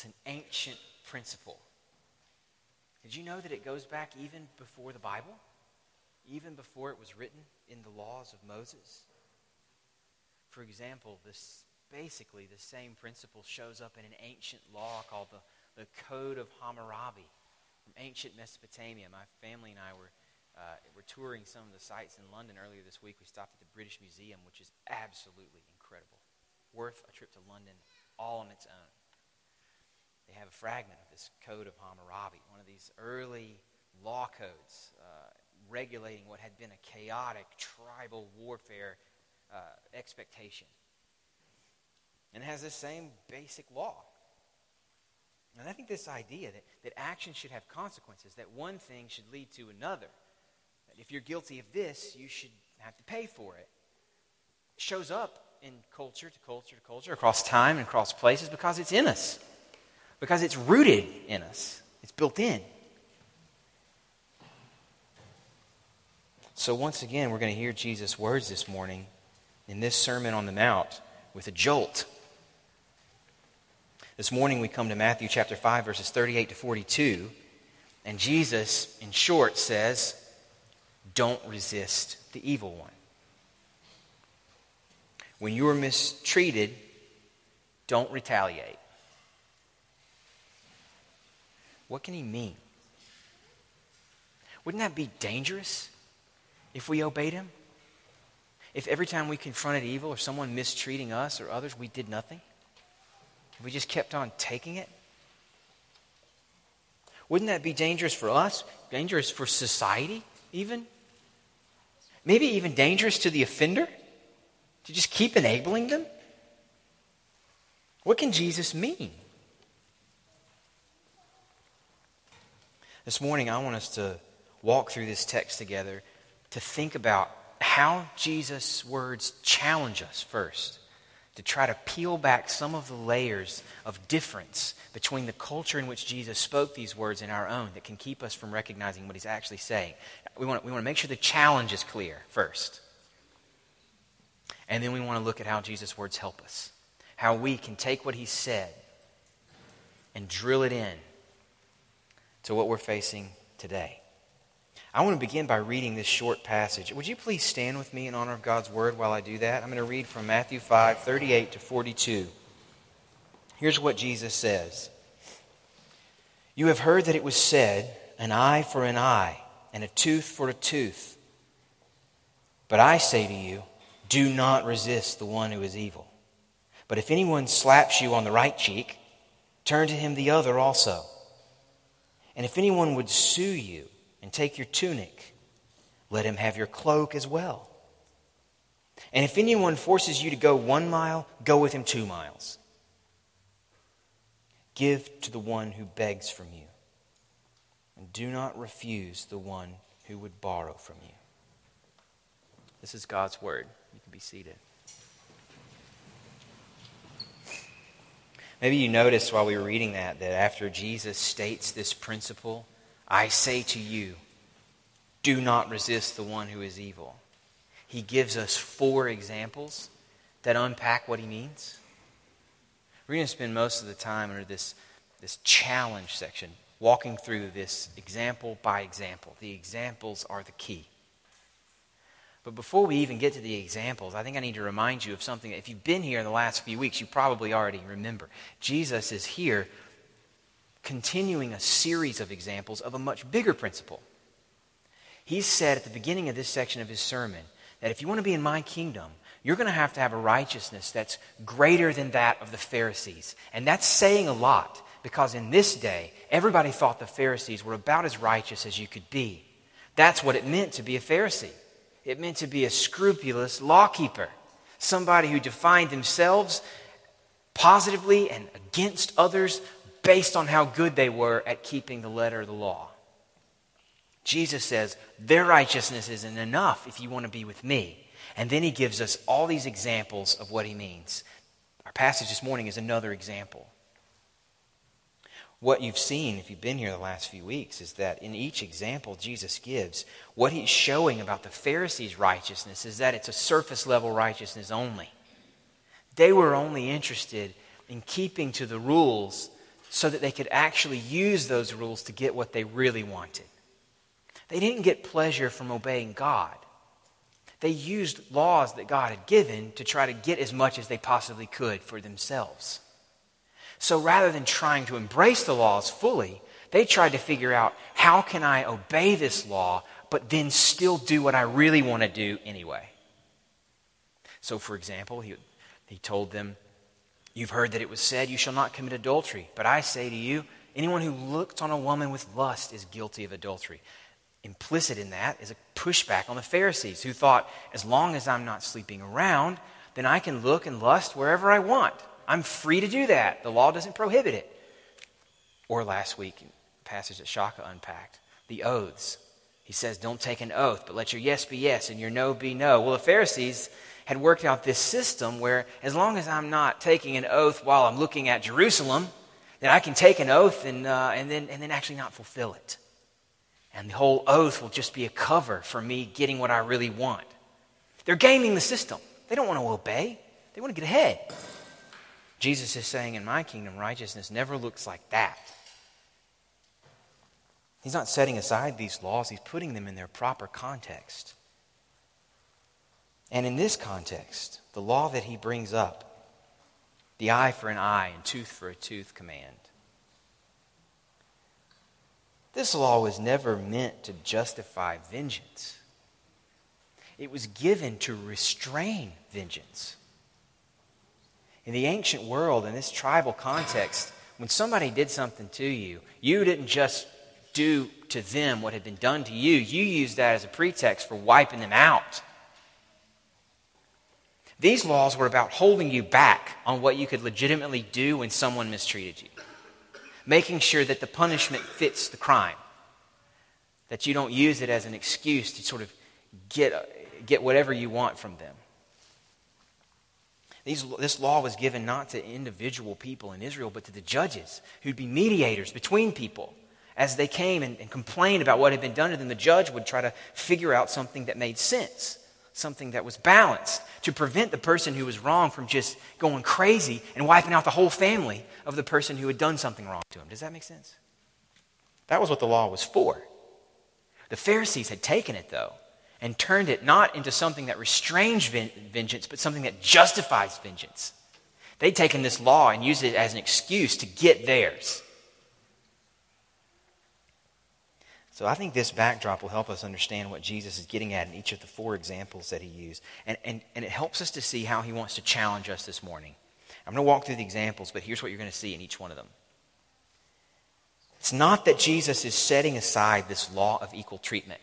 It's an ancient principle. Did you know that it goes back even before the Bible? Even before it was written in the laws of Moses? For example, this basically the same principle shows up in an ancient law called the, the Code of Hammurabi from ancient Mesopotamia. My family and I were, uh, were touring some of the sites in London earlier this week. We stopped at the British Museum, which is absolutely incredible. Worth a trip to London all on its own. They have a fragment of this Code of Hammurabi, one of these early law codes uh, regulating what had been a chaotic tribal warfare uh, expectation. And it has the same basic law. And I think this idea that, that action should have consequences, that one thing should lead to another, that if you're guilty of this, you should have to pay for it, shows up in culture to culture to culture, across time and across places, because it's in us, because it's rooted in us, it's built in. So, once again, we're going to hear Jesus' words this morning in this Sermon on the Mount with a jolt. This morning we come to Matthew chapter 5, verses 38 to 42, and Jesus, in short, says, Don't resist the evil one. When you are mistreated, don't retaliate. What can he mean? Wouldn't that be dangerous if we obeyed him? If every time we confronted evil or someone mistreating us or others, we did nothing? If we just kept on taking it? Wouldn't that be dangerous for us? Dangerous for society, even? Maybe even dangerous to the offender? To just keep enabling them? What can Jesus mean? This morning, I want us to walk through this text together to think about how Jesus' words challenge us first to try to peel back some of the layers of difference between the culture in which Jesus spoke these words and our own that can keep us from recognizing what he's actually saying. We want, we want to make sure the challenge is clear first. And then we want to look at how Jesus' words help us. How we can take what he said and drill it in to what we're facing today. I want to begin by reading this short passage. Would you please stand with me in honor of God's word while I do that? I'm going to read from Matthew 5 38 to 42. Here's what Jesus says You have heard that it was said, an eye for an eye, and a tooth for a tooth. But I say to you, do not resist the one who is evil. But if anyone slaps you on the right cheek, turn to him the other also. And if anyone would sue you, and take your tunic. Let him have your cloak as well. And if anyone forces you to go one mile, go with him two miles. Give to the one who begs from you, and do not refuse the one who would borrow from you. This is God's word. You can be seated. Maybe you noticed while we were reading that that after Jesus states this principle I say to you, do not resist the one who is evil. He gives us four examples that unpack what he means. We're going to spend most of the time under this, this challenge section, walking through this example by example. The examples are the key. But before we even get to the examples, I think I need to remind you of something. If you've been here in the last few weeks, you probably already remember. Jesus is here continuing a series of examples of a much bigger principle. He said at the beginning of this section of his sermon that if you want to be in my kingdom, you're going to have to have a righteousness that's greater than that of the Pharisees. And that's saying a lot because in this day, everybody thought the Pharisees were about as righteous as you could be. That's what it meant to be a Pharisee. It meant to be a scrupulous lawkeeper, somebody who defined themselves positively and against others based on how good they were at keeping the letter of the law. Jesus says, their righteousness isn't enough if you want to be with me. And then he gives us all these examples of what he means. Our passage this morning is another example. What you've seen, if you've been here the last few weeks, is that in each example Jesus gives, what he's showing about the Pharisees' righteousness is that it's a surface level righteousness only. They were only interested in keeping to the rules so that they could actually use those rules to get what they really wanted. They didn't get pleasure from obeying God. They used laws that God had given to try to get as much as they possibly could for themselves. So rather than trying to embrace the laws fully, they tried to figure out how can I obey this law, but then still do what I really want to do anyway. So, for example, he, he told them, You've heard that it was said, You shall not commit adultery. But I say to you, anyone who looks on a woman with lust is guilty of adultery. Implicit in that is a pushback on the Pharisees who thought, as long as I'm not sleeping around, then I can look and lust wherever I want. I'm free to do that. The law doesn't prohibit it. Or last week, passage that Shaka unpacked, the oaths. He says, Don't take an oath, but let your yes be yes and your no be no. Well, the Pharisees had worked out this system where as long as I'm not taking an oath while I'm looking at Jerusalem, then I can take an oath and, uh, and, then, and then actually not fulfill it. And the whole oath will just be a cover for me getting what I really want. They're gaming the system. They don't want to obey, they want to get ahead. Jesus is saying, In my kingdom, righteousness never looks like that. He's not setting aside these laws, he's putting them in their proper context. And in this context, the law that he brings up, the eye for an eye and tooth for a tooth command, this law was never meant to justify vengeance. It was given to restrain vengeance. In the ancient world, in this tribal context, when somebody did something to you, you didn't just do to them what had been done to you, you used that as a pretext for wiping them out. These laws were about holding you back on what you could legitimately do when someone mistreated you making sure that the punishment fits the crime, that you don't use it as an excuse to sort of get, get whatever you want from them. These, this law was given not to individual people in Israel, but to the judges who'd be mediators between people. As they came and, and complained about what had been done to them, the judge would try to figure out something that made sense something that was balanced to prevent the person who was wrong from just going crazy and wiping out the whole family of the person who had done something wrong to him. Does that make sense? That was what the law was for. The Pharisees had taken it, though, and turned it not into something that restrains vengeance, but something that justifies vengeance. They'd taken this law and used it as an excuse to get theirs. So I think this backdrop will help us understand what Jesus is getting at in each of the four examples that he used. And, and, and it helps us to see how he wants to challenge us this morning. I'm going to walk through the examples, but here's what you're going to see in each one of them. It's not that Jesus is setting aside this law of equal treatment.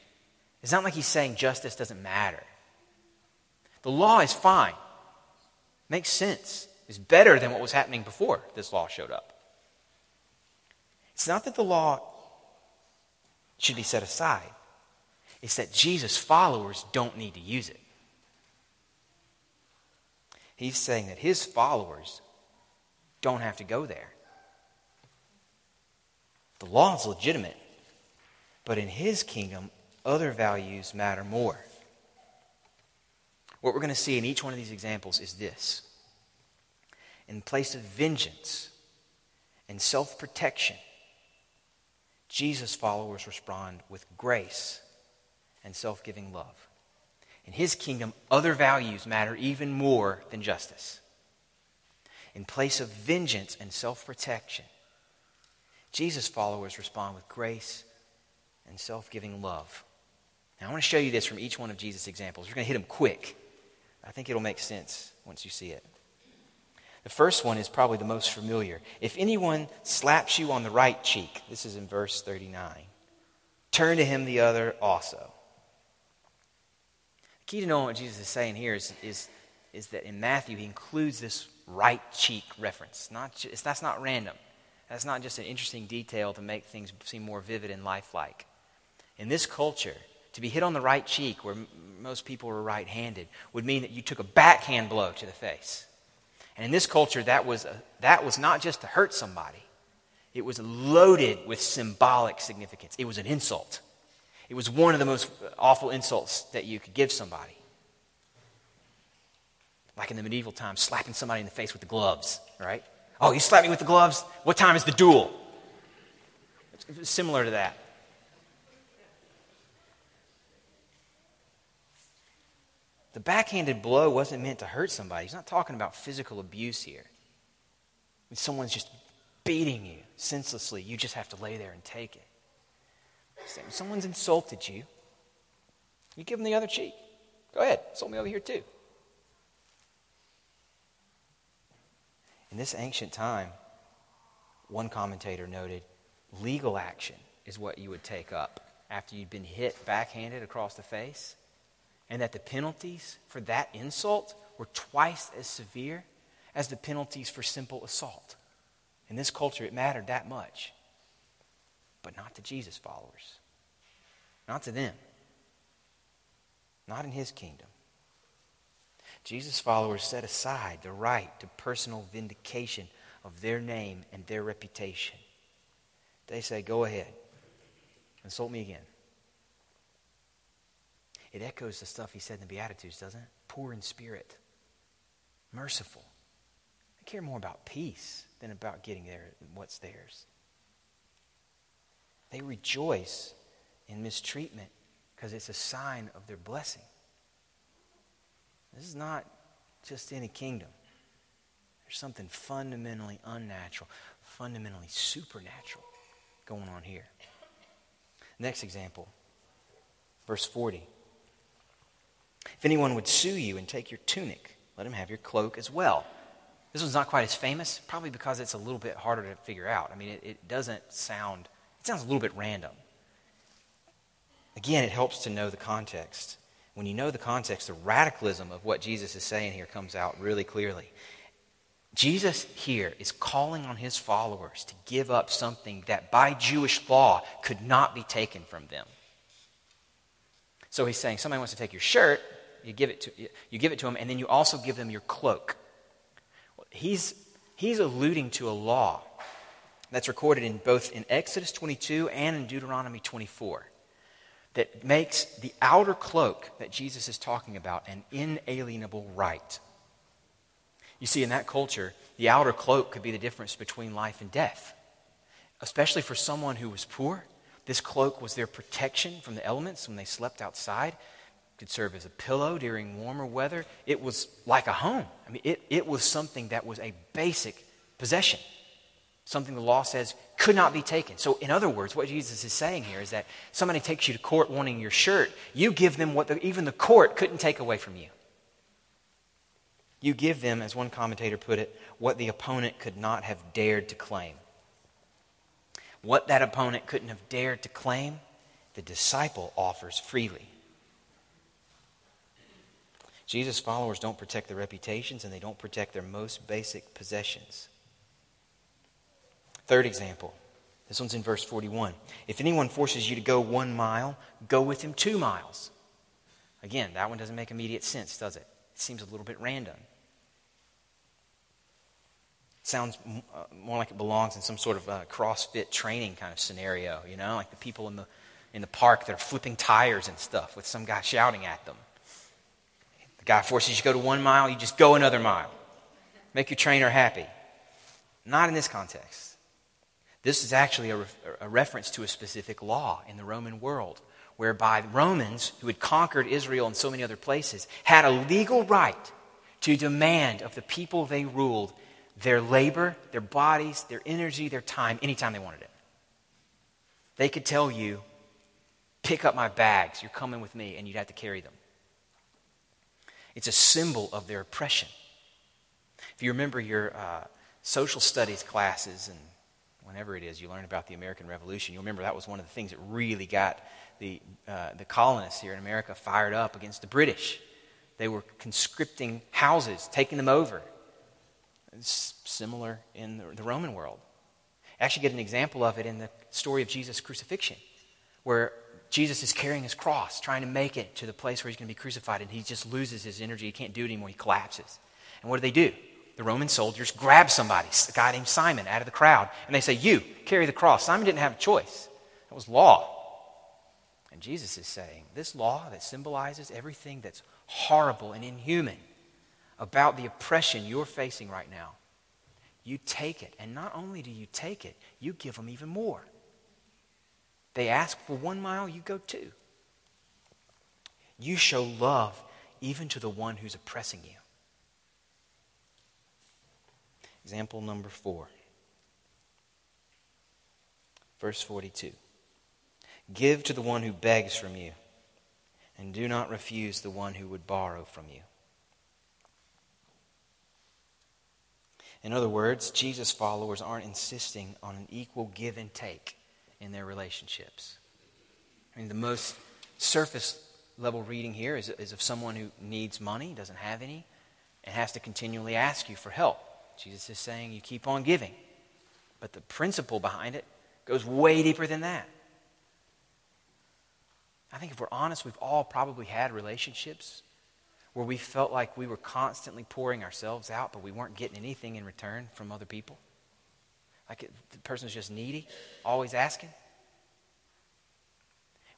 It's not like he's saying justice doesn't matter. The law is fine, makes sense, is better than what was happening before this law showed up. It's not that the law should be set aside. It's that Jesus' followers don't need to use it. He's saying that his followers don't have to go there. The law is legitimate, but in his kingdom, other values matter more. What we're going to see in each one of these examples is this in place of vengeance and self protection, Jesus' followers respond with grace and self giving love. In his kingdom, other values matter even more than justice. In place of vengeance and self protection, Jesus' followers respond with grace and self giving love. Now, I want to show you this from each one of Jesus' examples. We're going to hit them quick. I think it'll make sense once you see it. The first one is probably the most familiar. If anyone slaps you on the right cheek, this is in verse 39, turn to him the other also. The key to knowing what Jesus is saying here is, is, is that in Matthew, he includes this right cheek reference. Not that's not random. That's not just an interesting detail to make things seem more vivid and lifelike. In this culture, to be hit on the right cheek, where most people were right handed, would mean that you took a backhand blow to the face. And in this culture, that was, a, that was not just to hurt somebody, it was loaded with symbolic significance. It was an insult. It was one of the most awful insults that you could give somebody. Like in the medieval times, slapping somebody in the face with the gloves, right? Oh, you slapped me with the gloves? What time is the duel? It's similar to that. The backhanded blow wasn't meant to hurt somebody. He's not talking about physical abuse here. When someone's just beating you senselessly, you just have to lay there and take it. When someone's insulted you, you give them the other cheek. Go ahead, insult me over here too. In this ancient time, one commentator noted legal action is what you would take up after you'd been hit backhanded across the face, and that the penalties for that insult were twice as severe as the penalties for simple assault. In this culture, it mattered that much. But not to Jesus' followers, not to them, not in his kingdom. Jesus' followers set aside the right to personal vindication of their name and their reputation. They say, Go ahead, insult me again. It echoes the stuff he said in the Beatitudes, doesn't it? Poor in spirit, merciful. They care more about peace than about getting there what's theirs. They rejoice in mistreatment because it's a sign of their blessing. This is not just any kingdom. There's something fundamentally unnatural, fundamentally supernatural going on here. Next example, verse 40. If anyone would sue you and take your tunic, let him have your cloak as well. This one's not quite as famous, probably because it's a little bit harder to figure out. I mean, it, it doesn't sound, it sounds a little bit random. Again, it helps to know the context. When you know the context, the radicalism of what Jesus is saying here comes out really clearly. Jesus here is calling on his followers to give up something that by Jewish law could not be taken from them. So he's saying somebody wants to take your shirt, you give it to, you give it to them, and then you also give them your cloak. He's, he's alluding to a law that's recorded in both in Exodus 22 and in Deuteronomy 24 that makes the outer cloak that Jesus is talking about an inalienable right. You see, in that culture, the outer cloak could be the difference between life and death. Especially for someone who was poor, this cloak was their protection from the elements when they slept outside. Could serve as a pillow during warmer weather. It was like a home. I mean, it, it was something that was a basic possession, something the law says could not be taken. So, in other words, what Jesus is saying here is that somebody takes you to court wanting your shirt, you give them what the, even the court couldn't take away from you. You give them, as one commentator put it, what the opponent could not have dared to claim. What that opponent couldn't have dared to claim, the disciple offers freely. Jesus' followers don't protect their reputations and they don't protect their most basic possessions. Third example. This one's in verse 41. If anyone forces you to go one mile, go with him two miles. Again, that one doesn't make immediate sense, does it? It seems a little bit random. Sounds uh, more like it belongs in some sort of uh, CrossFit training kind of scenario, you know, like the people in the, in the park that are flipping tires and stuff with some guy shouting at them. Guy forces you to go to one mile, you just go another mile. Make your trainer happy. Not in this context. This is actually a, a reference to a specific law in the Roman world whereby Romans, who had conquered Israel and so many other places, had a legal right to demand of the people they ruled their labor, their bodies, their energy, their time, anytime they wanted it. They could tell you, pick up my bags, you're coming with me, and you'd have to carry them. It's a symbol of their oppression. If you remember your uh, social studies classes and whenever it is you learn about the American Revolution, you'll remember that was one of the things that really got the, uh, the colonists here in America fired up against the British. They were conscripting houses, taking them over. It's similar in the, the Roman world. I actually get an example of it in the story of Jesus' crucifixion, where Jesus is carrying his cross, trying to make it to the place where he's going to be crucified, and he just loses his energy. He can't do it anymore. He collapses. And what do they do? The Roman soldiers grab somebody, a guy named Simon, out of the crowd, and they say, You, carry the cross. Simon didn't have a choice. That was law. And Jesus is saying this law that symbolizes everything that's horrible and inhuman about the oppression you're facing right now, you take it. And not only do you take it, you give them even more. They ask for one mile, you go two. You show love even to the one who's oppressing you. Example number four. Verse 42. Give to the one who begs from you, and do not refuse the one who would borrow from you. In other words, Jesus' followers aren't insisting on an equal give and take in their relationships. I mean, the most surface level reading here is, is of someone who needs money, doesn't have any, and has to continually ask you for help. Jesus is saying you keep on giving. But the principle behind it goes way deeper than that. I think if we're honest, we've all probably had relationships where we felt like we were constantly pouring ourselves out, but we weren't getting anything in return from other people. Like the person was just needy, always asking.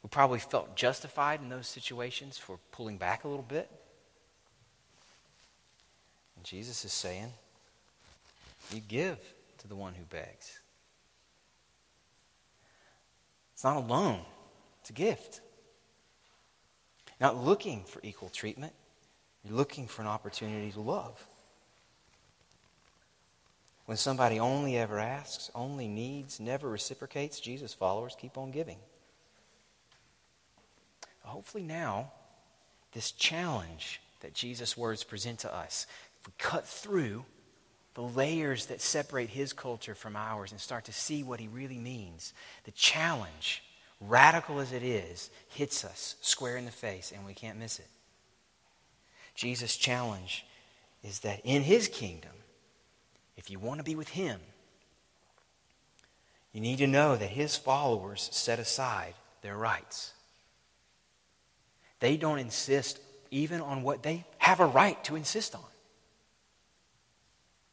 We probably felt justified in those situations for pulling back a little bit. And Jesus is saying, You give to the one who begs. It's not a loan, it's a gift. Not looking for equal treatment, you're looking for an opportunity to love. When somebody only ever asks, only needs, never reciprocates, Jesus' followers keep on giving. Hopefully, now, this challenge that Jesus' words present to us, if we cut through the layers that separate his culture from ours and start to see what he really means, the challenge, radical as it is, hits us square in the face and we can't miss it. Jesus' challenge is that in his kingdom, if you want to be with him, you need to know that his followers set aside their rights. They don't insist even on what they have a right to insist on,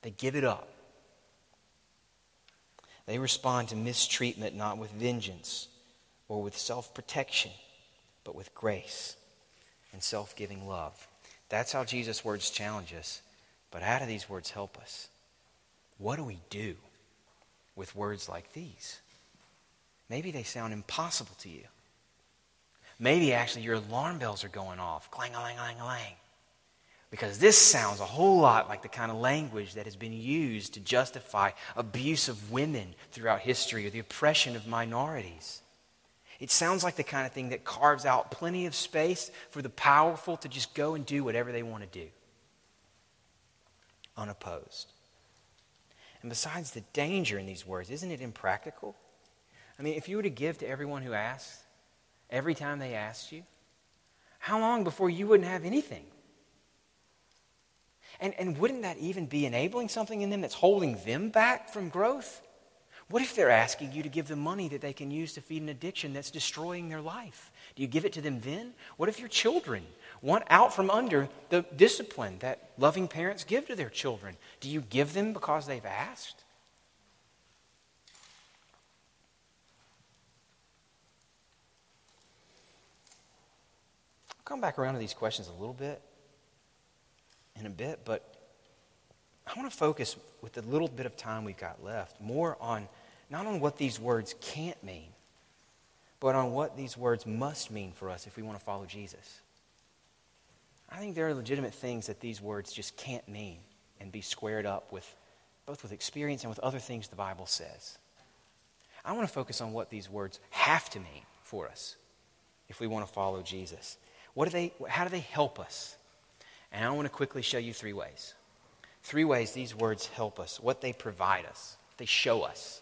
they give it up. They respond to mistreatment not with vengeance or with self protection, but with grace and self giving love. That's how Jesus' words challenge us. But how do these words help us? What do we do with words like these? Maybe they sound impossible to you. Maybe actually your alarm bells are going off. Clang, a clang, a a. Because this sounds a whole lot like the kind of language that has been used to justify abuse of women throughout history or the oppression of minorities. It sounds like the kind of thing that carves out plenty of space for the powerful to just go and do whatever they want to do, unopposed. And besides the danger in these words, isn't it impractical? I mean, if you were to give to everyone who asks, every time they asked you, how long before you wouldn't have anything? And, and wouldn't that even be enabling something in them that's holding them back from growth? What if they're asking you to give them money that they can use to feed an addiction that's destroying their life? Do you give it to them then? What if your children want out from under the discipline that loving parents give to their children? Do you give them because they've asked? I'll come back around to these questions a little bit in a bit, but I want to focus with the little bit of time we've got left more on not on what these words can't mean, but on what these words must mean for us if we want to follow Jesus. I think there are legitimate things that these words just can't mean and be squared up with both with experience and with other things the Bible says. I want to focus on what these words have to mean for us if we want to follow Jesus. What do they, how do they help us? And I want to quickly show you three ways. Three ways these words help us, what they provide us, they show us.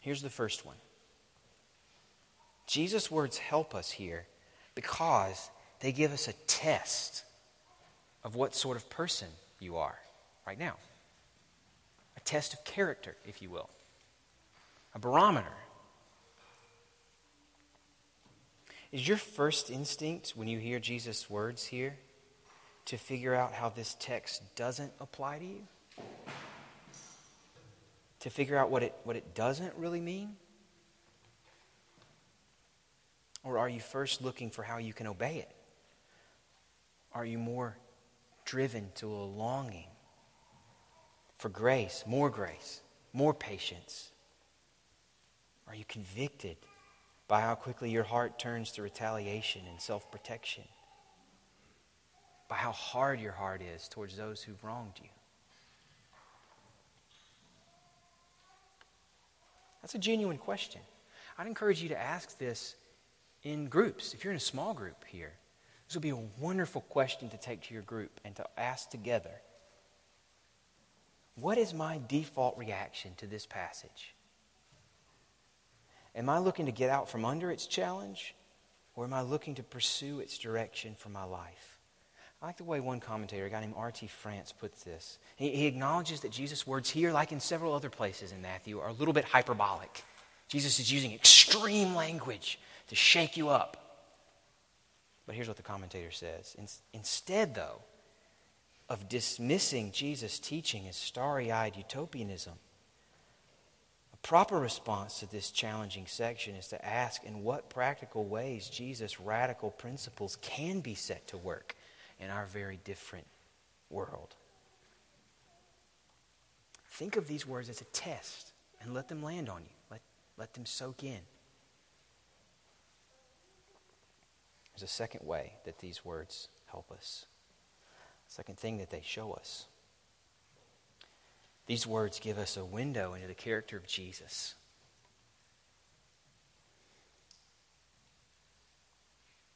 Here's the first one Jesus' words help us here because they give us a test of what sort of person you are right now. A test of character, if you will, a barometer. Is your first instinct when you hear Jesus' words here to figure out how this text doesn't apply to you? To figure out what it, what it doesn't really mean? Or are you first looking for how you can obey it? Are you more driven to a longing for grace, more grace, more patience? Are you convicted by how quickly your heart turns to retaliation and self protection? By how hard your heart is towards those who've wronged you? That's a genuine question. I'd encourage you to ask this in groups. If you're in a small group here, this would be a wonderful question to take to your group and to ask together. What is my default reaction to this passage? Am I looking to get out from under its challenge, or am I looking to pursue its direction for my life? I like the way one commentator, a guy named R.T. France, puts this. He, he acknowledges that Jesus' words here, like in several other places in Matthew, are a little bit hyperbolic. Jesus is using extreme language to shake you up. But here's what the commentator says. In, instead, though, of dismissing Jesus' teaching as starry eyed utopianism, a proper response to this challenging section is to ask in what practical ways Jesus' radical principles can be set to work in our very different world. Think of these words as a test and let them land on you. Let, let them soak in. There's a second way that these words help us. Second thing that they show us. These words give us a window into the character of Jesus.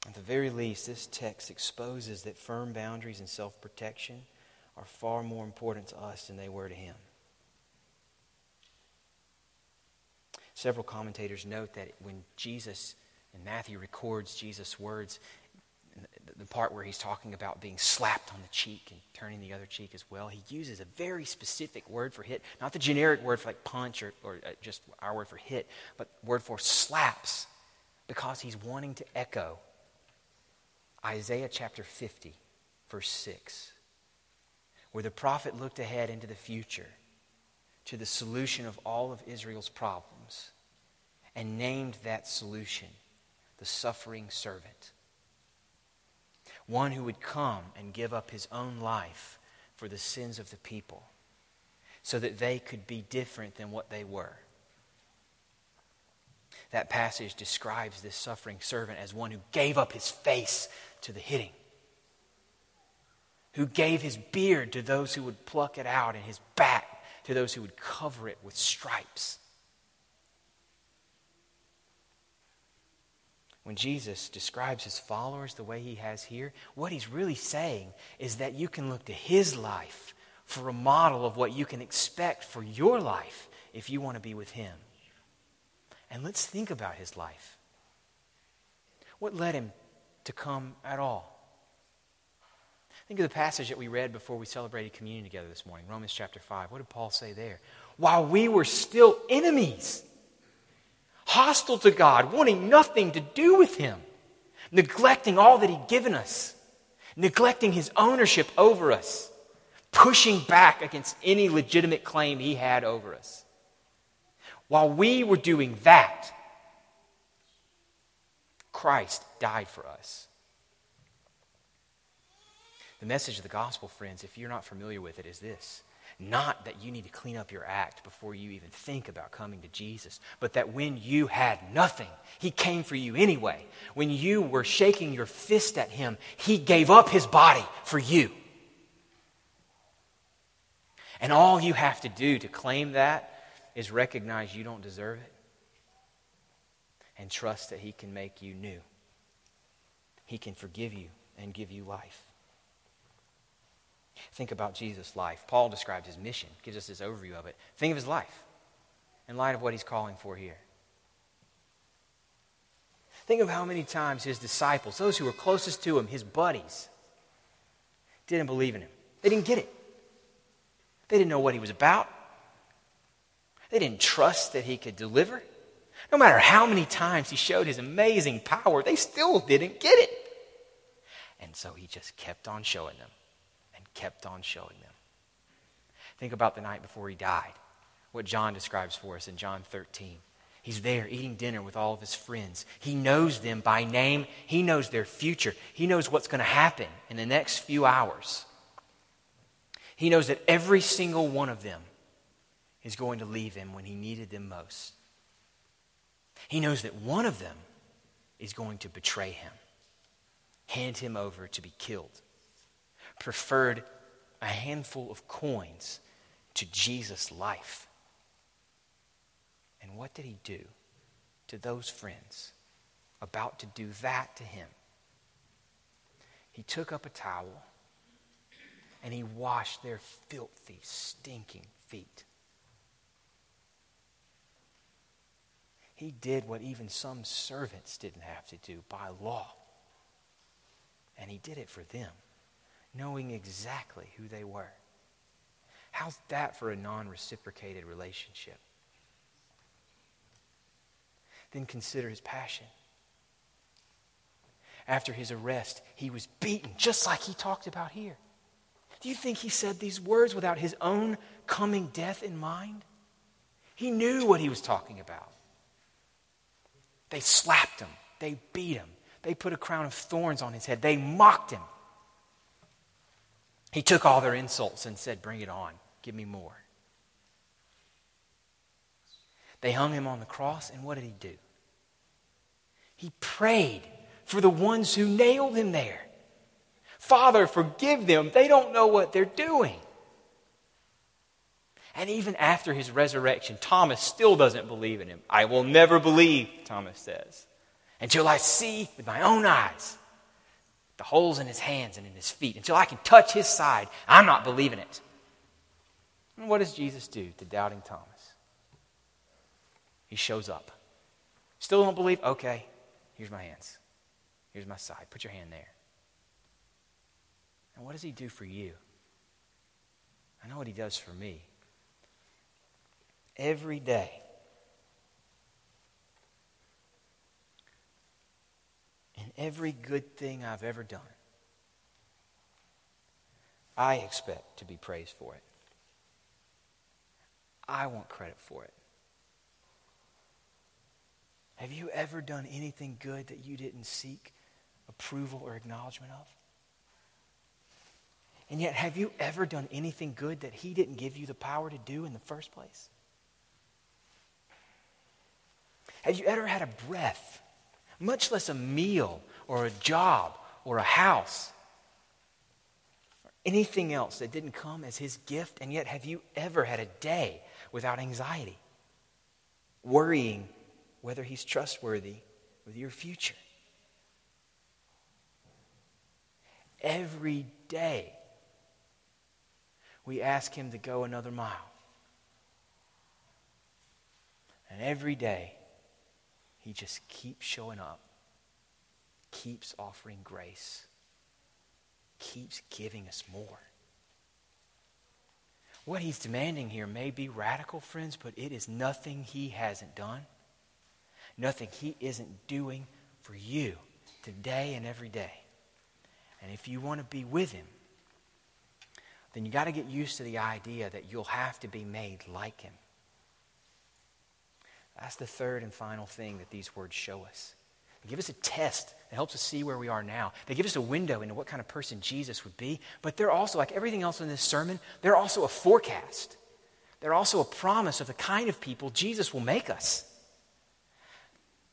At the very least, this text exposes that firm boundaries and self protection are far more important to us than they were to him. Several commentators note that when Jesus, and Matthew records Jesus' words, the part where he's talking about being slapped on the cheek and turning the other cheek as well, he uses a very specific word for hit, not the generic word for like punch or, or uh, just our word for hit, but word for slaps, because he's wanting to echo Isaiah chapter 50, verse 6, where the prophet looked ahead into the future to the solution of all of Israel's problems and named that solution the suffering servant one who would come and give up his own life for the sins of the people so that they could be different than what they were. That passage describes this suffering servant as one who gave up his face to the hitting, who gave his beard to those who would pluck it out, and his back to those who would cover it with stripes. When Jesus describes his followers the way he has here, what he's really saying is that you can look to his life for a model of what you can expect for your life if you want to be with him. And let's think about his life. What led him to come at all? Think of the passage that we read before we celebrated communion together this morning, Romans chapter 5. What did Paul say there? While we were still enemies, hostile to God, wanting nothing to do with Him, neglecting all that He'd given us, neglecting His ownership over us, pushing back against any legitimate claim He had over us. While we were doing that, Christ died for us. The message of the gospel, friends, if you're not familiar with it, is this not that you need to clean up your act before you even think about coming to Jesus, but that when you had nothing, He came for you anyway. When you were shaking your fist at Him, He gave up His body for you. And all you have to do to claim that is recognize you don't deserve it and trust that He can make you new. He can forgive you and give you life. Think about Jesus' life. Paul describes his mission, gives us this overview of it. Think of his life in light of what he's calling for here. Think of how many times his disciples, those who were closest to him, his buddies, didn't believe in him. They didn't get it. They didn't know what he was about. They didn't trust that he could deliver. No matter how many times he showed his amazing power, they still didn't get it. And so he just kept on showing them kept on showing them. Think about the night before he died, what John describes for us in John 13. He's there eating dinner with all of his friends. He knows them by name, he knows their future, he knows what's going to happen in the next few hours. He knows that every single one of them is going to leave him when he needed them most. He knows that one of them is going to betray him, hand him over to be killed, preferred a handful of coins to Jesus' life. And what did he do to those friends about to do that to him? He took up a towel and he washed their filthy, stinking feet. He did what even some servants didn't have to do by law. And he did it for them, knowing exactly who they were. How's that for a non reciprocated relationship? Then consider his passion. After his arrest, he was beaten, just like he talked about here. Do you think he said these words without his own coming death in mind? He knew what he was talking about. They slapped him. They beat him. They put a crown of thorns on his head. They mocked him. He took all their insults and said, Bring it on. Give me more. They hung him on the cross, and what did he do? He prayed for the ones who nailed him there. Father, forgive them. They don't know what they're doing. And even after his resurrection, Thomas still doesn't believe in him. I will never believe, Thomas says, until I see with my own eyes the holes in his hands and in his feet, until I can touch his side. I'm not believing it. And what does Jesus do to doubting Thomas? He shows up. Still don't believe? Okay, here's my hands. Here's my side. Put your hand there. And what does he do for you? I know what he does for me every day. In every good thing I've ever done, I expect to be praised for it. I want credit for it. Have you ever done anything good that you didn't seek approval or acknowledgement of? And yet, have you ever done anything good that He didn't give you the power to do in the first place? Have you ever had a breath, much less a meal or a job or a house or anything else that didn't come as His gift? And yet, have you ever had a day without anxiety, worrying whether He's trustworthy with your future? Every day, we ask Him to go another mile. And every day, he just keeps showing up, keeps offering grace, keeps giving us more. What he's demanding here may be radical, friends, but it is nothing he hasn't done, nothing he isn't doing for you today and every day. And if you want to be with him, then you got to get used to the idea that you'll have to be made like him. That's the third and final thing that these words show us. They give us a test that helps us see where we are now. They give us a window into what kind of person Jesus would be, but they're also, like everything else in this sermon, they're also a forecast. They're also a promise of the kind of people Jesus will make us.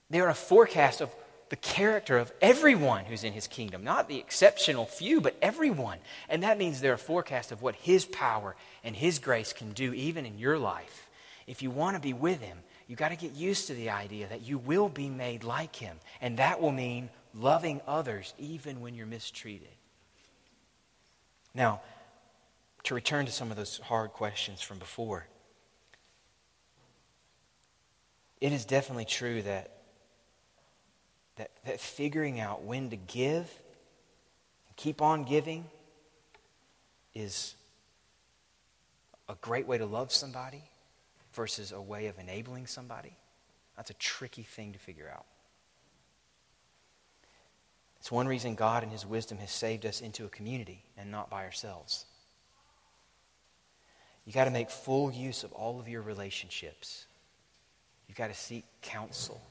They are a forecast of the character of everyone who's in his kingdom, not the exceptional few, but everyone. And that means they're a forecast of what his power and his grace can do even in your life. If you want to be with him, you got to get used to the idea that you will be made like him. And that will mean loving others even when you're mistreated. Now, to return to some of those hard questions from before, it is definitely true that, that, that figuring out when to give and keep on giving is a great way to love somebody versus a way of enabling somebody, that's a tricky thing to figure out. It's one reason God, in His wisdom, has saved us into a community and not by ourselves. You got to make full use of all of your relationships. You've got to seek counsel.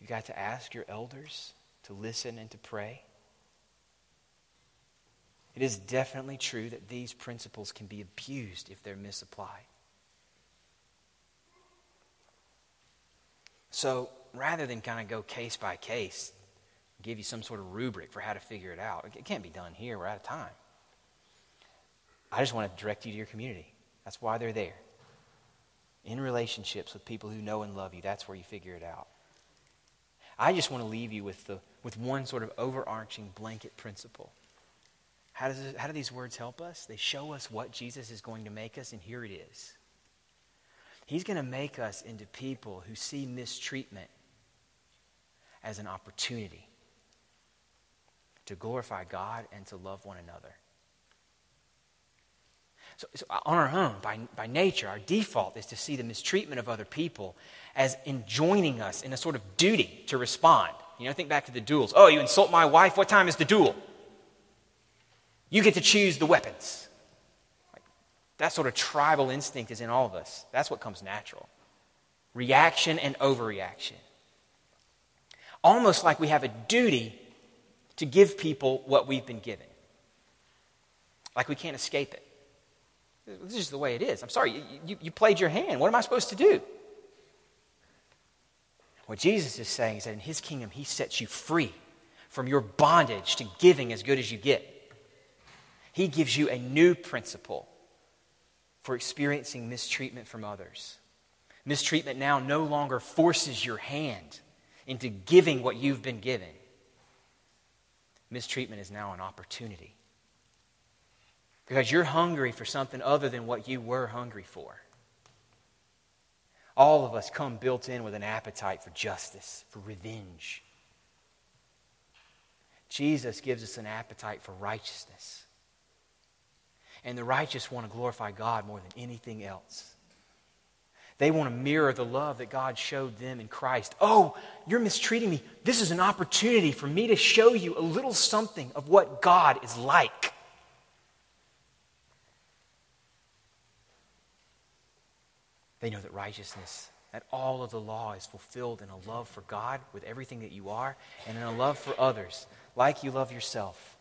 You've got to ask your elders to listen and to pray. It is definitely true that these principles can be abused if they're misapplied. So rather than kind of go case by case, give you some sort of rubric for how to figure it out, it can't be done here. We're out of time. I just want to direct you to your community. That's why they're there. In relationships with people who know and love you, that's where you figure it out. I just want to leave you with, the, with one sort of overarching blanket principle. How, does it, how do these words help us? They show us what Jesus is going to make us, and here it is. He's going to make us into people who see mistreatment as an opportunity to glorify God and to love one another. So, so, uh, on our own, by, by nature, our default is to see the mistreatment of other people as enjoining us in a sort of duty to respond. You know, think back to the duels. Oh, you insult my wife? What time is the duel? You get to choose the weapons. That sort of tribal instinct is in all of us. That's what comes natural reaction and overreaction. Almost like we have a duty to give people what we've been given. Like we can't escape it. This is the way it is. I'm sorry, you, you played your hand. What am I supposed to do? What Jesus is saying is that in his kingdom, he sets you free from your bondage to giving as good as you get. He gives you a new principle for experiencing mistreatment from others. Mistreatment now no longer forces your hand into giving what you've been given. Mistreatment is now an opportunity because you're hungry for something other than what you were hungry for. All of us come built in with an appetite for justice, for revenge. Jesus gives us an appetite for righteousness. And the righteous want to glorify God more than anything else. They want to mirror the love that God showed them in Christ. Oh, you're mistreating me. This is an opportunity for me to show you a little something of what God is like. They know that righteousness, that all of the law is fulfilled in a love for God with everything that you are and in a love for others, like you love yourself.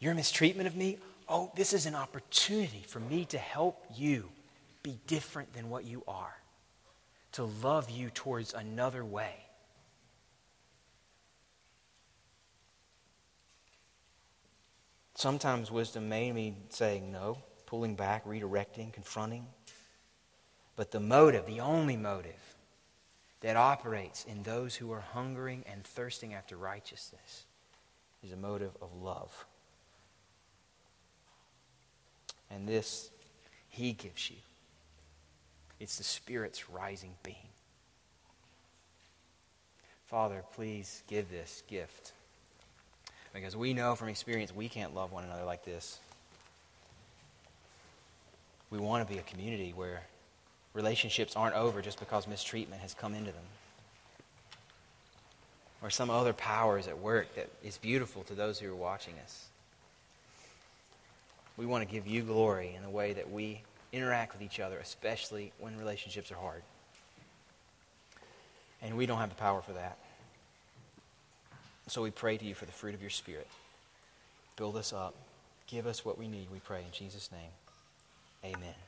Your mistreatment of me, oh, this is an opportunity for me to help you be different than what you are, to love you towards another way. Sometimes wisdom may mean saying no, pulling back, redirecting, confronting. But the motive, the only motive that operates in those who are hungering and thirsting after righteousness, is a motive of love. And this He gives you. It's the Spirit's rising beam. Father, please give this gift. Because we know from experience we can't love one another like this. We want to be a community where relationships aren't over just because mistreatment has come into them. Or some other power is at work that is beautiful to those who are watching us. We want to give you glory in the way that we interact with each other, especially when relationships are hard. And we don't have the power for that. So we pray to you for the fruit of your Spirit. Build us up. Give us what we need, we pray in Jesus' name. Amen.